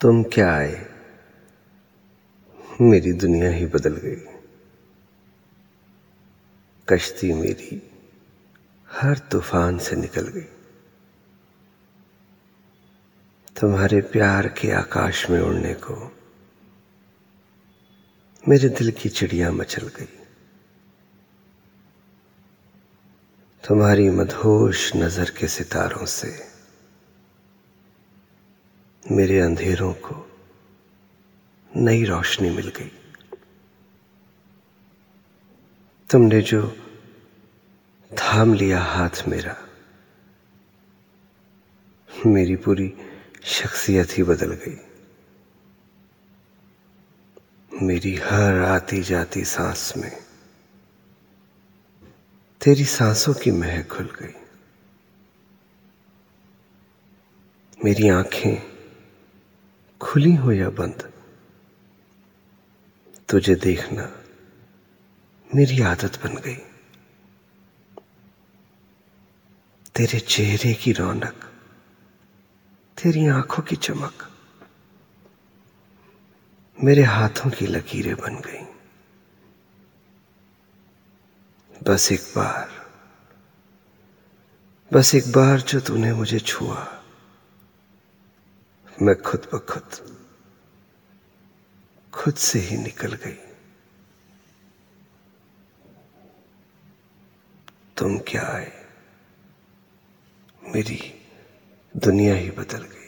तुम क्या आए? मेरी दुनिया ही बदल गई। कश्ती मेरी हर तूफ़ान से निकल गई। तुम्हारे प्यार के आकाश में उड़ने को मेरे दिल की चिड़िया मचल गई। तुम्हारी मधोश नज़र के सितारों से मेरे अंधेरों को नई रोशनी मिल गई। तुमने जो थाम लिया हाथ मेरा, मेरी पूरी शख्सियत ही बदल गई। मेरी हर आती जाती सांस में तेरी सांसों की महक खुल गई। मेरी आँखें खुली हो या बंद, तुझे देखना मेरी आदत बन गई। तेरे चेहरे की रौनक, तेरी आँखों की चमक मेरे हाथों की लकीरें बन गई। बस एक बार, बस एक बार जो तूने मुझे छुआ मैं खुद ब खुद खुद से ही निकल गई। तुम क्या आए? मेरी दुनिया ही बदल गई।